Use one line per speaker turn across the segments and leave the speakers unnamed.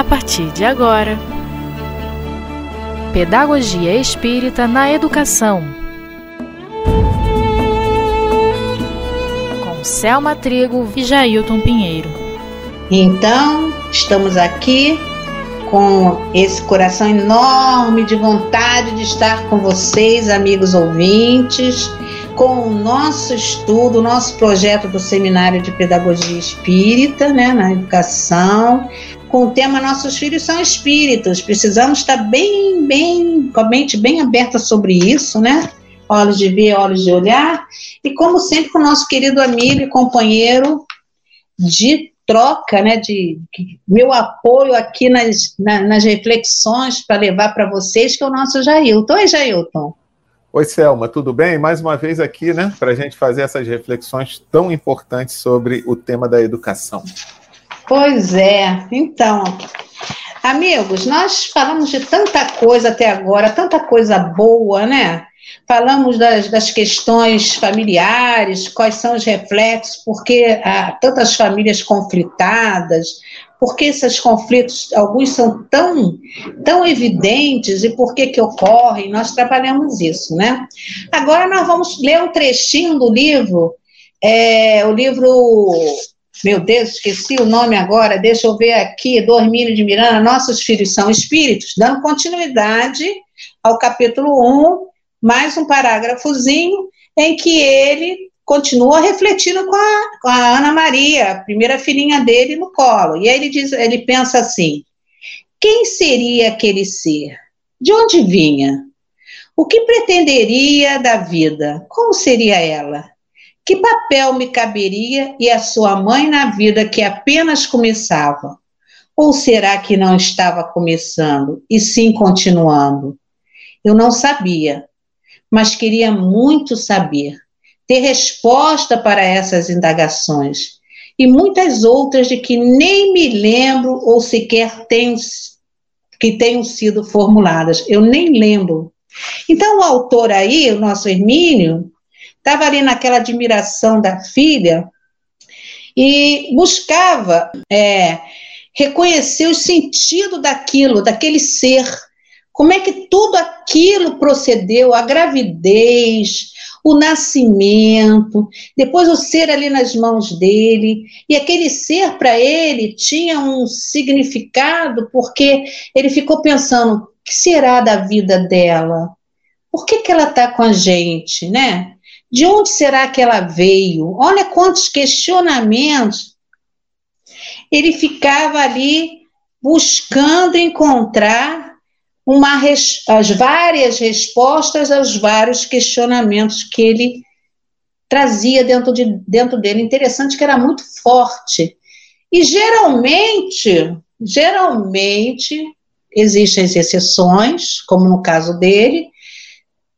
a partir de agora. Pedagogia Espírita na Educação. Com Selma Trigo e Jailton Pinheiro.
Então, estamos aqui com esse coração enorme de vontade de estar com vocês, amigos ouvintes, com o nosso estudo, o nosso projeto do Seminário de Pedagogia Espírita, né, na educação, com o tema Nossos Filhos são Espíritos. Precisamos estar bem, bem, com a mente bem aberta sobre isso, né? Olhos de ver, olhos de olhar. E como sempre, com o nosso querido amigo e companheiro de troca, né, de, de meu apoio aqui nas, na, nas reflexões para levar para vocês, que é o nosso Jailton. Oi, Jailton.
Oi, Selma, tudo bem? Mais uma vez aqui, né, para a gente fazer essas reflexões tão importantes sobre o tema da educação.
Pois é, então, amigos, nós falamos de tanta coisa até agora, tanta coisa boa, né? Falamos das, das questões familiares, quais são os reflexos, porque há tantas famílias conflitadas, porque esses conflitos, alguns são tão, tão evidentes e por que que ocorrem, nós trabalhamos isso, né? Agora nós vamos ler um trechinho do livro, é, o livro, meu Deus, esqueci o nome agora, deixa eu ver aqui, do de Miranda, Nossos Filhos são Espíritos, dando continuidade ao capítulo 1, mais um parágrafozinho em que ele continua refletindo com a, com a Ana Maria, a primeira filhinha dele, no colo. E aí ele, diz, ele pensa assim: quem seria aquele ser? De onde vinha? O que pretenderia da vida? Como seria ela? Que papel me caberia e a sua mãe na vida que apenas começava? Ou será que não estava começando e sim continuando? Eu não sabia, mas queria muito saber, ter resposta para essas indagações e muitas outras de que nem me lembro ou sequer tenho, que tenham sido formuladas. Eu nem lembro. Então, o autor aí, o nosso Hermínio, estava ali naquela admiração da filha e buscava é, reconhecer o sentido daquilo, daquele ser como é que tudo aquilo procedeu, a gravidez, o nascimento, depois o ser ali nas mãos dele, e aquele ser para ele tinha um significado, porque ele ficou pensando: o que será da vida dela? Por que, que ela está com a gente, né? De onde será que ela veio? Olha quantos questionamentos ele ficava ali buscando encontrar uma, as várias respostas aos vários questionamentos que ele trazia dentro, de, dentro dele. Interessante que era muito forte. E geralmente, geralmente, existem exceções, como no caso dele,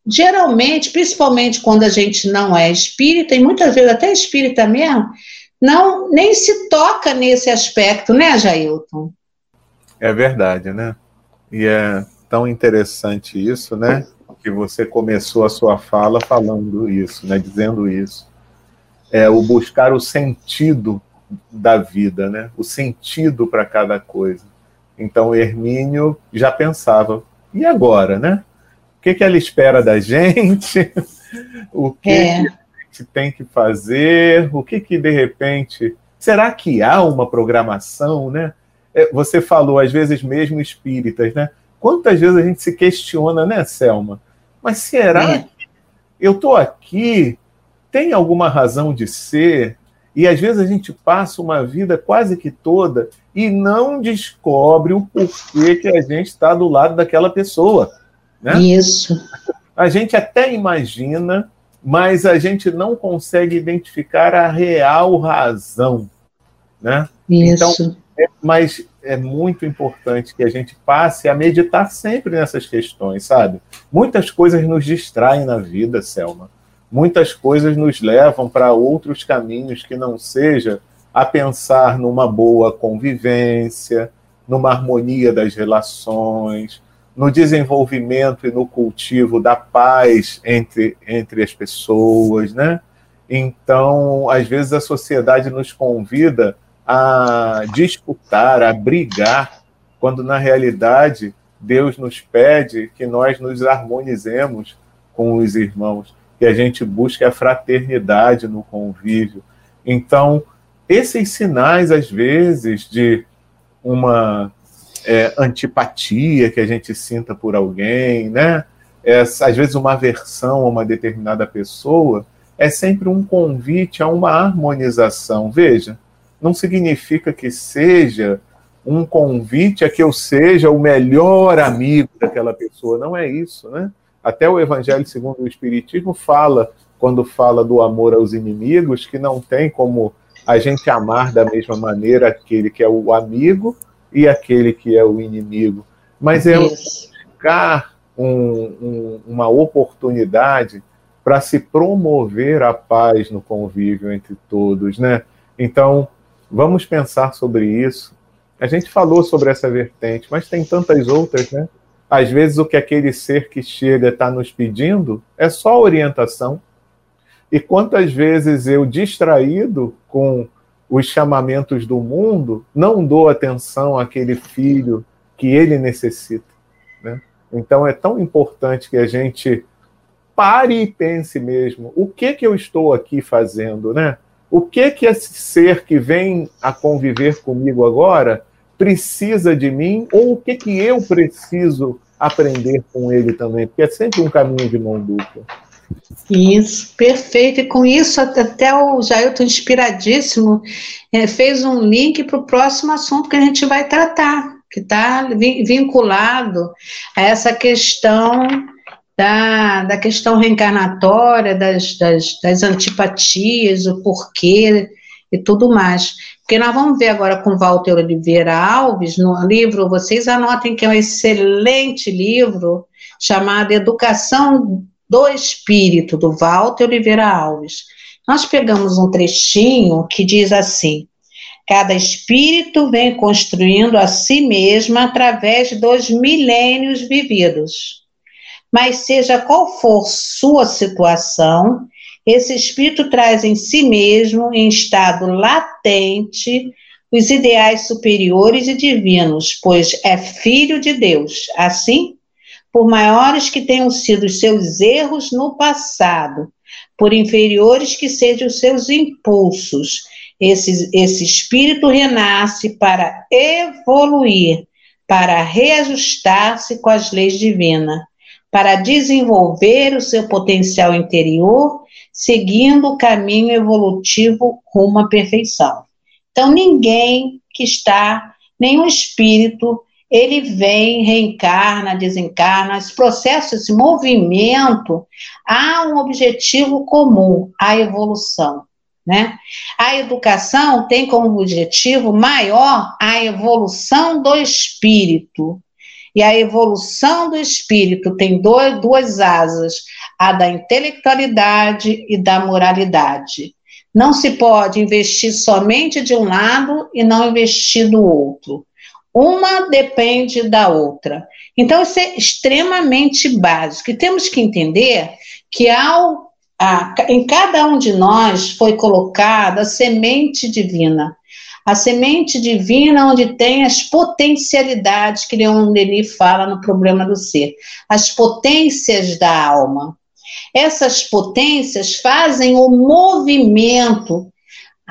geralmente, principalmente quando a gente não é espírita, e muitas vezes até espírita mesmo, não nem se toca nesse aspecto, né, Jailton?
É verdade, né? E é tão interessante isso, né? Que você começou a sua fala falando isso, né? Dizendo isso. É o buscar o sentido da vida, né? O sentido para cada coisa. Então, Hermínio já pensava, e agora, né? O que, que ela espera da gente? o que, é. que a gente tem que fazer? O que, que de repente. Será que há uma programação, né? É, você falou, às vezes mesmo espíritas, né? Quantas vezes a gente se questiona, né, Selma? Mas será é. que eu estou aqui? Tem alguma razão de ser? E às vezes a gente passa uma vida quase que toda e não descobre o porquê que a gente está do lado daquela pessoa. Né?
Isso.
A gente até imagina, mas a gente não consegue identificar a real razão. Né?
Isso. Então,
é, mas é muito importante que a gente passe a meditar sempre nessas questões, sabe? Muitas coisas nos distraem na vida, Selma. Muitas coisas nos levam para outros caminhos que não seja a pensar numa boa convivência, numa harmonia das relações, no desenvolvimento e no cultivo da paz entre, entre as pessoas, né? Então, às vezes a sociedade nos convida a disputar, a brigar quando na realidade Deus nos pede que nós nos harmonizemos com os irmãos, que a gente busque a fraternidade no convívio. Então, esses sinais, às vezes, de uma é, antipatia que a gente sinta por alguém, né? É, às vezes uma aversão a uma determinada pessoa, é sempre um convite a uma harmonização. Veja, não significa que seja um convite a que eu seja o melhor amigo daquela pessoa. Não é isso, né? Até o Evangelho segundo o Espiritismo fala, quando fala do amor aos inimigos, que não tem como a gente amar da mesma maneira aquele que é o amigo e aquele que é o inimigo. Mas é buscar um, um, uma oportunidade para se promover a paz no convívio entre todos, né? Então, vamos pensar sobre isso. A gente falou sobre essa vertente, mas tem tantas outras, né? Às vezes o que aquele ser que chega está nos pedindo é só orientação. E quantas vezes eu, distraído com os chamamentos do mundo, não dou atenção àquele filho que ele necessita. Né? Então é tão importante que a gente pare e pense mesmo: o que que eu estou aqui fazendo, né? O que que esse ser que vem a conviver comigo agora precisa de mim ou o que, que eu preciso aprender com ele também, porque é sempre um caminho de mão dupla.
Isso, perfeito. E com isso, até o Jailton, inspiradíssimo, é, fez um link para o próximo assunto que a gente vai tratar, que está vinculado a essa questão da, da questão reencarnatória, das, das, das antipatias, o porquê e tudo mais. Porque nós vamos ver agora com Walter Oliveira Alves, no livro, vocês anotem que é um excelente livro, chamado Educação do Espírito, do Walter Oliveira Alves. Nós pegamos um trechinho que diz assim: Cada espírito vem construindo a si mesmo através dos milênios vividos. Mas seja qual for sua situação, esse espírito traz em si mesmo, em estado latente, os ideais superiores e divinos, pois é filho de Deus. Assim, por maiores que tenham sido os seus erros no passado, por inferiores que sejam os seus impulsos, esse, esse espírito renasce para evoluir, para reajustar-se com as leis divinas, para desenvolver o seu potencial interior seguindo o caminho evolutivo rumo à perfeição. Então, ninguém que está, nenhum espírito, ele vem, reencarna, desencarna, esse processo, esse movimento, há um objetivo comum, a evolução. Né? A educação tem como objetivo maior a evolução do espírito. E a evolução do espírito tem dois, duas asas: a da intelectualidade e da moralidade. Não se pode investir somente de um lado e não investir do outro. Uma depende da outra. Então, isso é extremamente básico. E temos que entender que ao, a, em cada um de nós foi colocada a semente divina a semente divina onde tem as potencialidades que Leon Denis fala no problema do ser, as potências da alma. Essas potências fazem o movimento,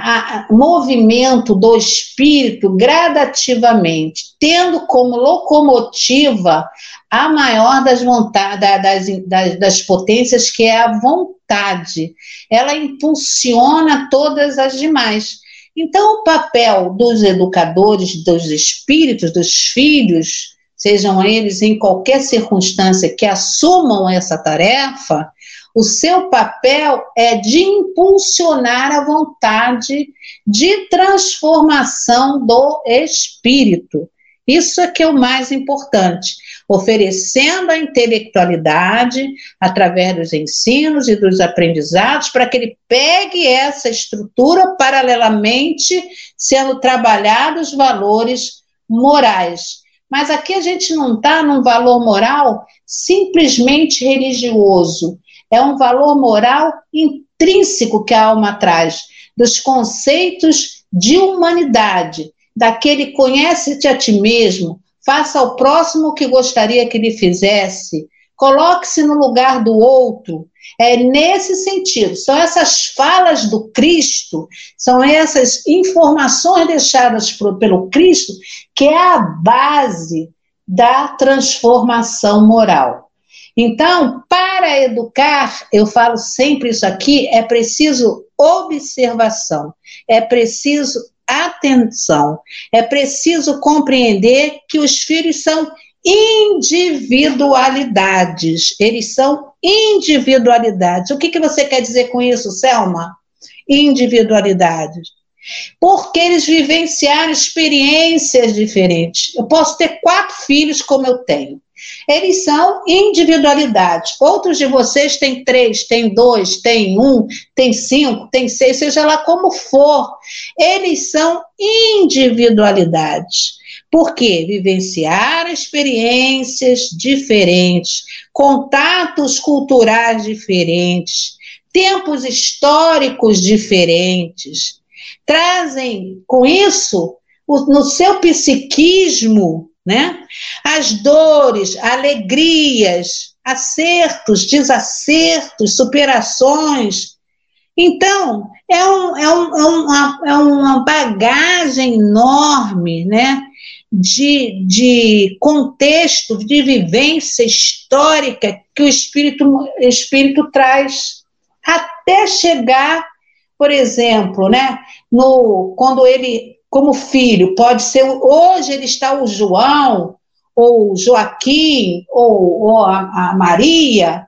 a, movimento do espírito gradativamente, tendo como locomotiva a maior das, das, das, das potências, que é a vontade. Ela impulsiona todas as demais. Então, o papel dos educadores, dos espíritos, dos filhos, sejam eles em qualquer circunstância que assumam essa tarefa, o seu papel é de impulsionar a vontade de transformação do espírito. Isso é que é o mais importante oferecendo a intelectualidade através dos ensinos e dos aprendizados para que ele pegue essa estrutura paralelamente sendo trabalhados valores morais. Mas aqui a gente não está num valor moral simplesmente religioso, é um valor moral intrínseco que a alma traz, dos conceitos de humanidade, daquele conhece-te a ti mesmo, faça ao próximo o que gostaria que lhe fizesse, coloque-se no lugar do outro. É nesse sentido. São essas falas do Cristo, são essas informações deixadas por, pelo Cristo, que é a base da transformação moral. Então, para educar, eu falo sempre isso aqui, é preciso observação, é preciso atenção, é preciso compreender que os filhos são individualidades, eles são individualidades. O que, que você quer dizer com isso, Selma? Individualidades. Porque eles vivenciaram experiências diferentes. Eu posso ter quatro filhos, como eu tenho. Eles são individualidades. Outros de vocês têm três, têm dois, têm um, têm cinco, têm seis, seja lá como for. Eles são individualidades. Porque vivenciaram experiências diferentes, contatos culturais diferentes, tempos históricos diferentes. Trazem com isso, no seu psiquismo, né? As dores, alegrias, acertos, desacertos, superações. Então, é, um, é, um, é, uma, é uma bagagem enorme, né? De, de contexto, de vivência histórica que o espírito, espírito traz até chegar, por exemplo, né, no, quando ele como filho, pode ser, hoje ele está o João, ou Joaquim, ou, ou a, a Maria,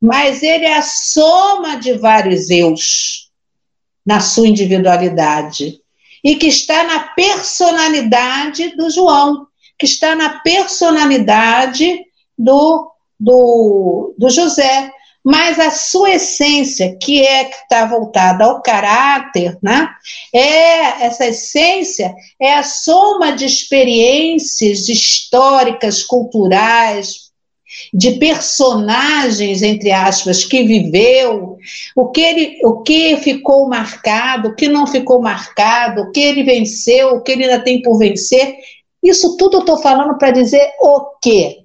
mas ele é a soma de vários eus na sua individualidade e que está na personalidade do João, que está na personalidade do, do, do José mas a sua essência, que é que está voltada ao caráter, né? É essa essência é a soma de experiências históricas, culturais, de personagens entre aspas que viveu, o que ele, o que ficou marcado, o que não ficou marcado, o que ele venceu, o que ele ainda tem por vencer. Isso tudo eu estou falando para dizer o quê?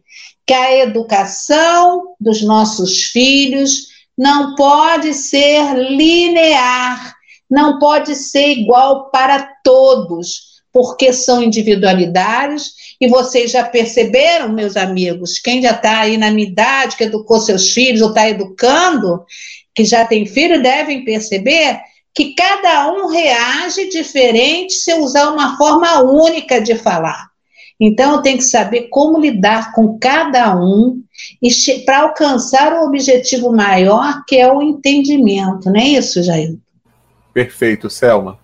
Que a educação dos nossos filhos não pode ser linear, não pode ser igual para todos, porque são individualidades. E vocês já perceberam, meus amigos, quem já está aí na minha idade, que educou seus filhos ou está educando, que já tem filho, devem perceber que cada um reage diferente se usar uma forma única de falar. Então, eu tenho que saber como lidar com cada um para alcançar o objetivo maior, que é o entendimento, não é isso, Jair?
Perfeito, Selma.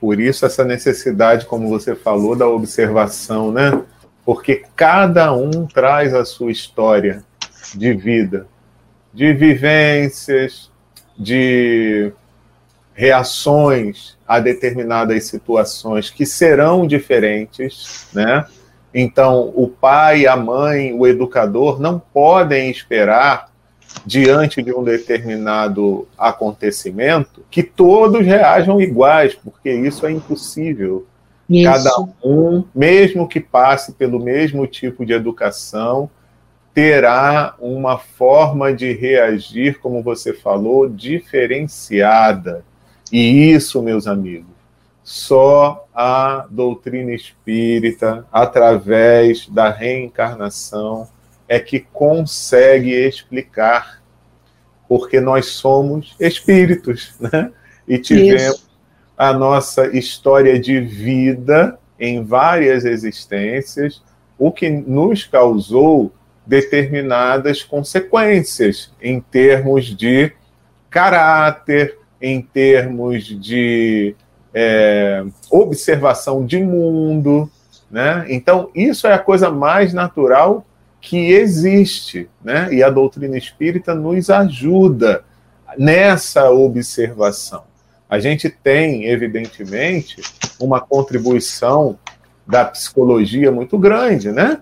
Por isso, essa necessidade, como você falou, da observação, né? Porque cada um traz a sua história de vida, de vivências, de reações a determinadas situações que serão diferentes, né? Então, o pai, a mãe, o educador não podem esperar, diante de um determinado acontecimento, que todos reajam iguais, porque isso é impossível. Isso. Cada um, mesmo que passe pelo mesmo tipo de educação, terá uma forma de reagir, como você falou, diferenciada. E isso, meus amigos, só a doutrina espírita, através da reencarnação, é que consegue explicar, porque nós somos espíritos, né? E tivemos Isso. a nossa história de vida em várias existências, o que nos causou determinadas consequências em termos de caráter, em termos de é, observação de mundo, né? Então, isso é a coisa mais natural que existe, né? E a doutrina espírita nos ajuda nessa observação. A gente tem, evidentemente, uma contribuição da psicologia muito grande, né?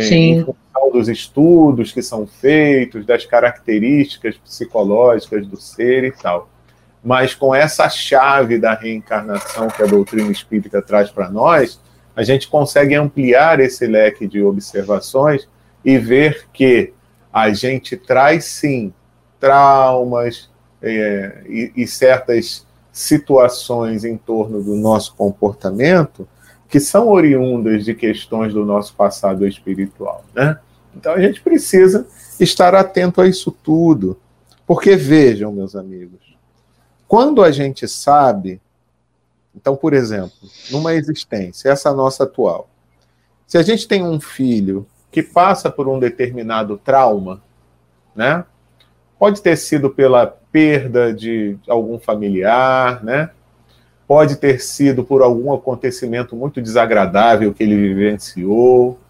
Sim. Em função dos estudos que são feitos, das características psicológicas do ser e tal mas com essa chave da reencarnação que a doutrina espírita traz para nós, a gente consegue ampliar esse leque de observações e ver que a gente traz sim traumas é, e, e certas situações em torno do nosso comportamento que são oriundas de questões do nosso passado espiritual, né? Então a gente precisa estar atento a isso tudo, porque vejam, meus amigos, quando a gente sabe, então, por exemplo, numa existência, essa nossa atual, se a gente tem um filho que passa por um determinado trauma, né? Pode ter sido pela perda de algum familiar, né? Pode ter sido por algum acontecimento muito desagradável que ele vivenciou.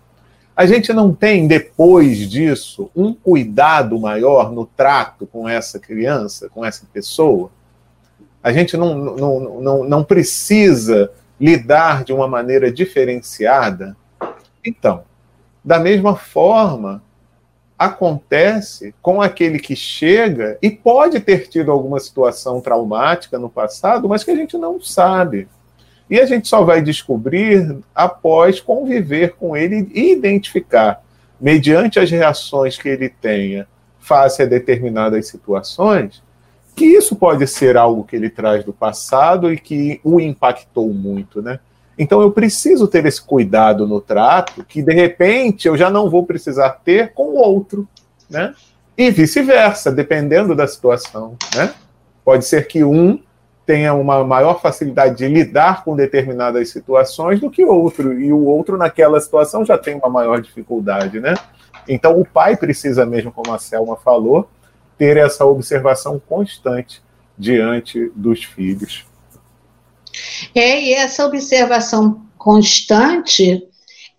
A gente não tem, depois disso, um cuidado maior no trato com essa criança, com essa pessoa? A gente não, não, não, não precisa lidar de uma maneira diferenciada? Então, da mesma forma, acontece com aquele que chega e pode ter tido alguma situação traumática no passado, mas que a gente não sabe. E a gente só vai descobrir após conviver com ele e identificar, mediante as reações que ele tenha face a determinadas situações, que isso pode ser algo que ele traz do passado e que o impactou muito, né? Então eu preciso ter esse cuidado no trato, que de repente eu já não vou precisar ter com o outro, né? E vice-versa, dependendo da situação, né? Pode ser que um tenha uma maior facilidade de lidar com determinadas situações do que o outro, e o outro naquela situação já tem uma maior dificuldade, né? Então o pai precisa mesmo, como a Selma falou, ter essa observação constante diante dos filhos.
É, e essa observação constante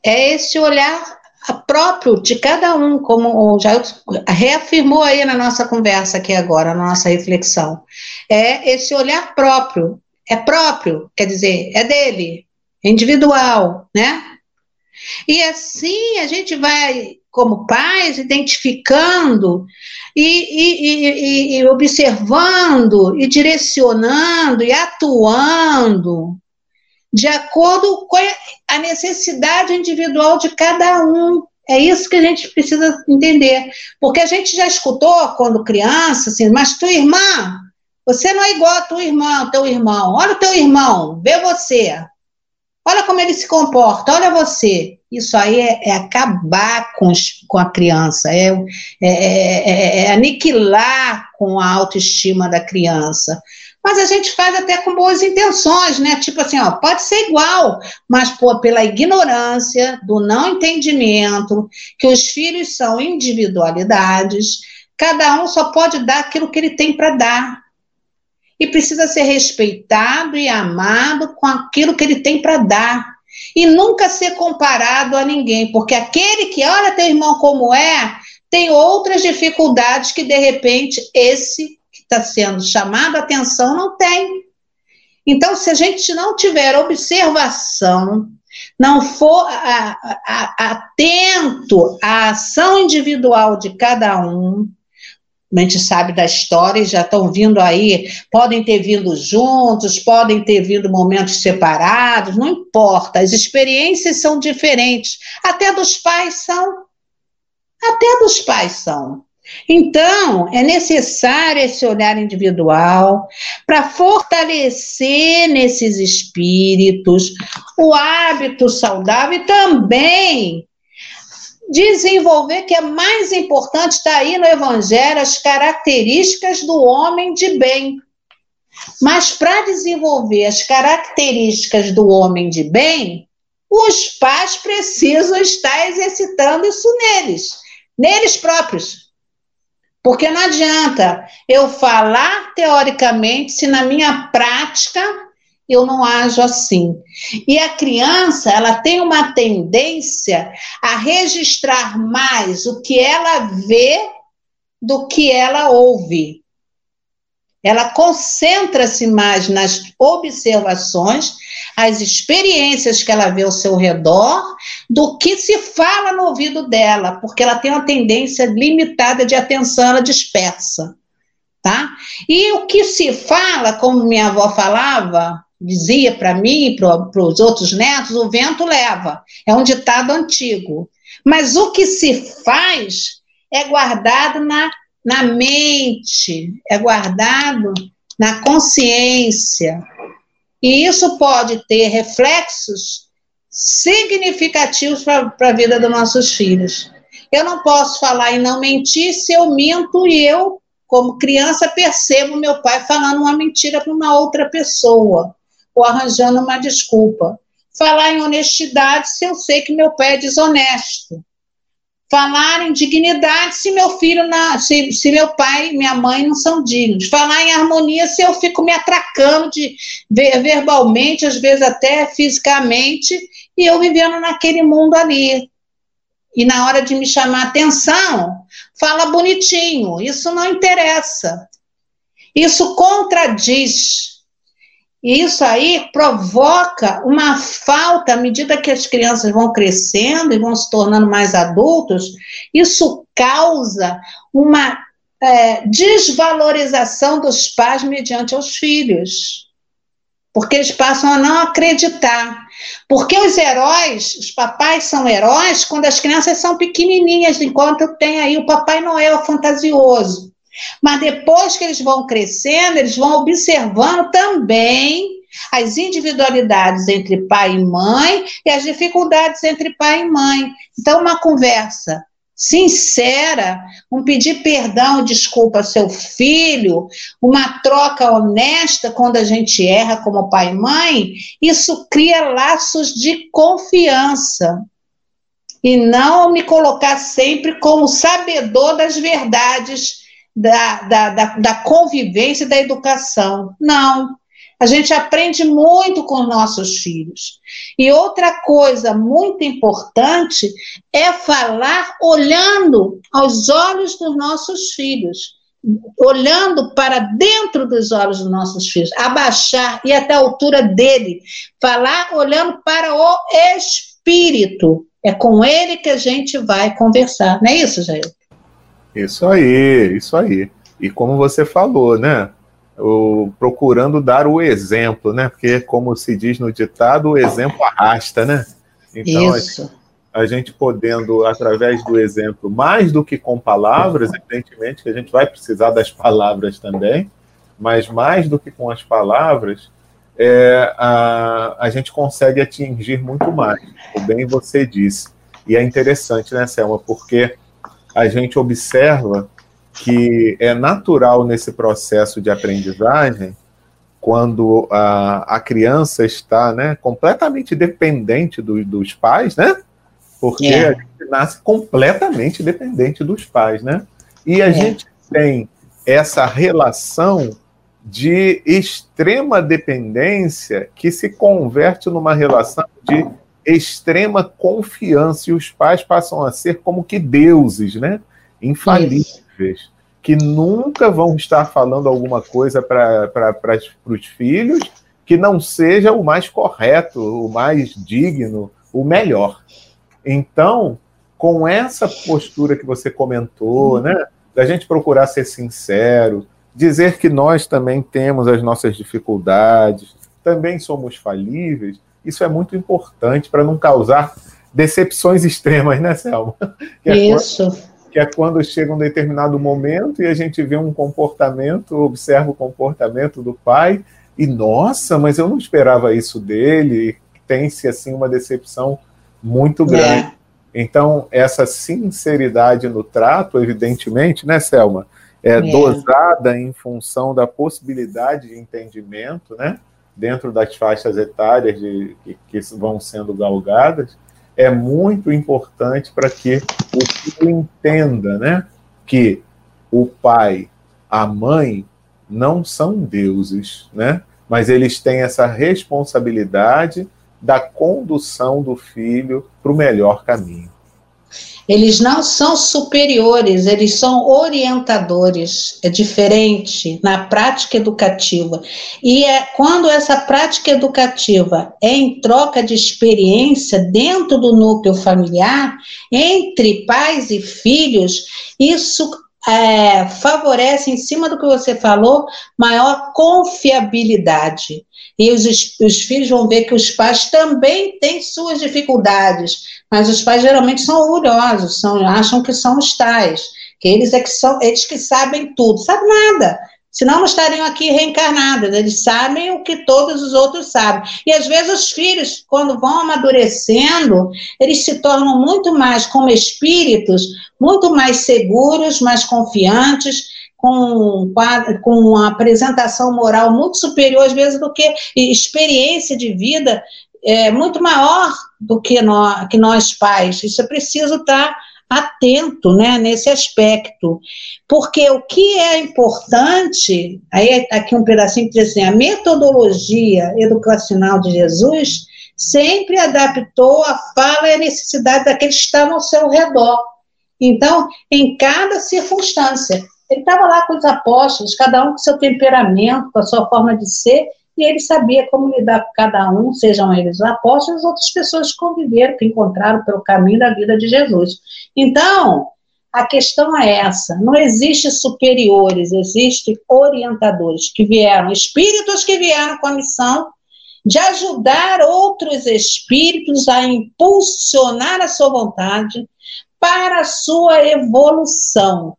é esse olhar próprio de cada um, como já reafirmou aí na nossa conversa aqui agora, na nossa reflexão. É esse olhar próprio, é próprio, quer dizer, é dele, é individual, né? E assim a gente vai, como pais, identificando e, e, e, e observando e direcionando e atuando de acordo com a necessidade individual de cada um. É isso que a gente precisa entender. Porque a gente já escutou quando criança, assim, mas tua irmã, você não é igual a tua irmã, teu irmão. Olha o teu irmão, vê você. Olha como ele se comporta, olha você. Isso aí é, é acabar com, com a criança, é, é, é, é, aniquilar com a autoestima da criança. Mas a gente faz até com boas intenções, né? Tipo assim, ó, pode ser igual, mas pô, pela ignorância, do não entendimento, que os filhos são individualidades, cada um só pode dar aquilo que ele tem para dar e precisa ser respeitado e amado com aquilo que ele tem para dar. E nunca ser comparado a ninguém, porque aquele que olha teu irmão como é, tem outras dificuldades que de repente esse que está sendo chamado a atenção não tem. Então, se a gente não tiver observação, não for a, a, a, atento à ação individual de cada um, a gente sabe da história, já estão vindo aí, podem ter vindo juntos, podem ter vindo momentos separados, não importa, as experiências são diferentes, até dos pais são. Até dos pais são. Então, é necessário esse olhar individual para fortalecer nesses espíritos o hábito saudável e também desenvolver, que é mais importante, está aí no Evangelho, as características do homem de bem. Mas para desenvolver as características do homem de bem, os pais precisam estar exercitando isso neles, neles próprios. Porque não adianta eu falar teoricamente se na minha prática eu não ajo assim. E a criança, ela tem uma tendência a registrar mais o que ela vê do que ela ouve. Ela concentra-se mais nas observações, as experiências que ela vê ao seu redor, do que se fala no ouvido dela, porque ela tem uma tendência limitada de atenção, ela dispersa. Tá? E o que se fala, como minha avó falava, dizia para mim e para os outros netos, o vento leva. É um ditado antigo. Mas o que se faz é guardado na, na mente, é guardado na consciência. E isso pode ter reflexos significativos para a vida dos nossos filhos. Eu não posso falar em não mentir se eu minto e eu, como criança, percebo meu pai falando uma mentira para uma outra pessoa, ou arranjando uma desculpa. Falar em honestidade se eu sei que meu pai é desonesto falar em dignidade se meu filho, na, se, se meu pai e minha mãe não são dignos, falar em harmonia se eu fico me atracando de verbalmente, às vezes até fisicamente, e eu vivendo naquele mundo ali. E na hora de me chamar atenção, fala bonitinho, isso não interessa. Isso contradiz isso aí provoca uma falta, à medida que as crianças vão crescendo e vão se tornando mais adultos, isso causa uma é, desvalorização dos pais mediante os filhos. Porque eles passam a não acreditar. Porque os heróis, os papais são heróis quando as crianças são pequenininhas, enquanto tem aí o Papai Noel fantasioso. Mas depois que eles vão crescendo, eles vão observando também as individualidades entre pai e mãe e as dificuldades entre pai e mãe. Então, uma conversa sincera, um pedir perdão, desculpa ao seu filho, uma troca honesta quando a gente erra como pai e mãe, isso cria laços de confiança. E não me colocar sempre como sabedor das verdades da, da, da, da convivência e da educação. Não. A gente aprende muito com nossos filhos. E outra coisa muito importante é falar olhando aos olhos dos nossos filhos, olhando para dentro dos olhos dos nossos filhos, abaixar e até a altura dele, falar olhando para o espírito. É com ele que a gente vai conversar, não é isso, Jair?
Isso aí, isso aí. E como você falou, né? O, procurando dar o exemplo, né? Porque, como se diz no ditado, o exemplo arrasta, né?
Então, Isso.
A, gente podendo, através do exemplo, mais do que com palavras, evidentemente que a gente vai precisar das palavras também, mas mais do que com as palavras, é, a, a gente consegue atingir muito mais, como bem você disse. E é interessante, né, Selma? Porque a gente observa que é natural nesse processo de aprendizagem, quando a, a criança está né, completamente dependente do, dos pais, né? Porque é. a gente nasce completamente dependente dos pais, né? E a é. gente tem essa relação de extrema dependência que se converte numa relação de extrema confiança e os pais passam a ser como que deuses, né? Infalíveis, Isso. que nunca vão estar falando alguma coisa para os filhos que não seja o mais correto, o mais digno, o melhor. Então, com essa postura que você comentou, uhum. né, da gente procurar ser sincero, dizer que nós também temos as nossas dificuldades, também somos falíveis, isso é muito importante para não causar decepções extremas, né, Selma?
É Isso.
Quando, que é quando chega um determinado momento e a gente vê um comportamento, observa o comportamento do pai e, nossa, mas eu não esperava isso dele, tem-se, assim, uma decepção muito grande. É. Então, essa sinceridade no trato, evidentemente, né, Selma, é, é dosada em função da possibilidade de entendimento, né? Dentro das faixas etárias de, que, que vão sendo galgadas, é muito importante para que o filho entenda né, que o pai, a mãe, não são deuses, né? mas eles têm essa responsabilidade da condução do filho para o melhor caminho.
Eles não são superiores, eles são orientadores. É diferente na prática educativa. E é quando essa prática educativa é em troca de experiência dentro do núcleo familiar, entre pais e filhos, isso é, favorece, em cima do que você falou, maior confiabilidade. E os, os filhos vão ver que os pais também têm suas dificuldades, mas os pais geralmente são orgulhosos, são, acham que são os tais, que eles é que são, eles que sabem tudo, sabe nada. Senão não estariam aqui reencarnados, eles sabem o que todos os outros sabem. E às vezes os filhos, quando vão amadurecendo, eles se tornam muito mais como espíritos, muito mais seguros, mais confiantes, com, com uma apresentação moral muito superior, às vezes, do que experiência de vida é, muito maior do que nós, que nós pais. Isso é preciso estar atento né, nesse aspecto. Porque o que é importante, aí tá aqui um pedacinho que diz assim, a metodologia educacional de Jesus sempre adaptou a fala e a necessidade daqueles que estavam ao seu redor. Então, em cada circunstância, ele estava lá com os apóstolos, cada um com seu temperamento, com a sua forma de ser, e ele sabia como lidar com cada um, sejam eles os apóstolos, outras pessoas que conviveram, que encontraram pelo caminho da vida de Jesus. Então, a questão é essa: não existe superiores, existem orientadores que vieram, espíritos que vieram com a missão de ajudar outros espíritos a impulsionar a sua vontade para a sua evolução.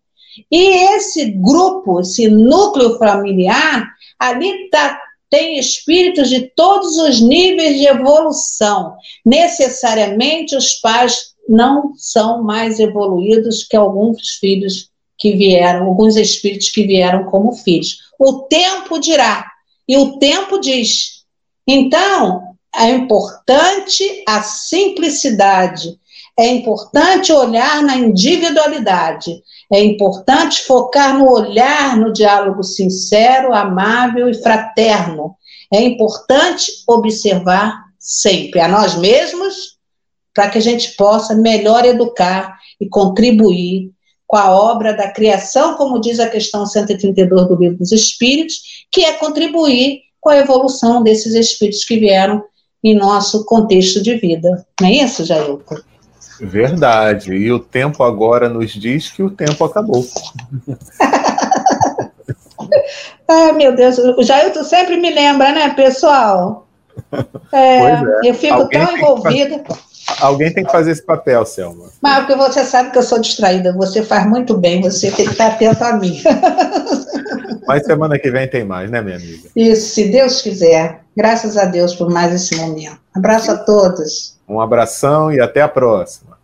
E esse grupo, esse núcleo familiar, ali tá, tem espíritos de todos os níveis de evolução. Necessariamente os pais não são mais evoluídos que alguns filhos que vieram, alguns espíritos que vieram como filhos. O tempo dirá, e o tempo diz. Então, é importante a simplicidade, é importante olhar na individualidade, é importante focar no olhar, no diálogo sincero, amável e fraterno. É importante observar sempre a nós mesmos, para que a gente possa melhor educar e contribuir com a obra da criação, como diz a questão 132 do Livro dos Espíritos, que é contribuir com a evolução desses espíritos que vieram em nosso contexto de vida. Não é isso, Jailton?
Verdade. E o tempo agora nos diz que o tempo acabou.
Ai, meu Deus. O Jailton sempre me lembra, né, pessoal? É, é. Eu fico Alguém tão envolvida.
Alguém tem que fazer esse papel, Selma.
Mas porque você sabe que eu sou distraída, você faz muito bem, você tem que estar atento a mim.
Mas semana que vem tem mais, né, minha amiga?
Isso, se Deus quiser. Graças a Deus por mais esse momento. Abraço a todos.
Um abração e até a próxima.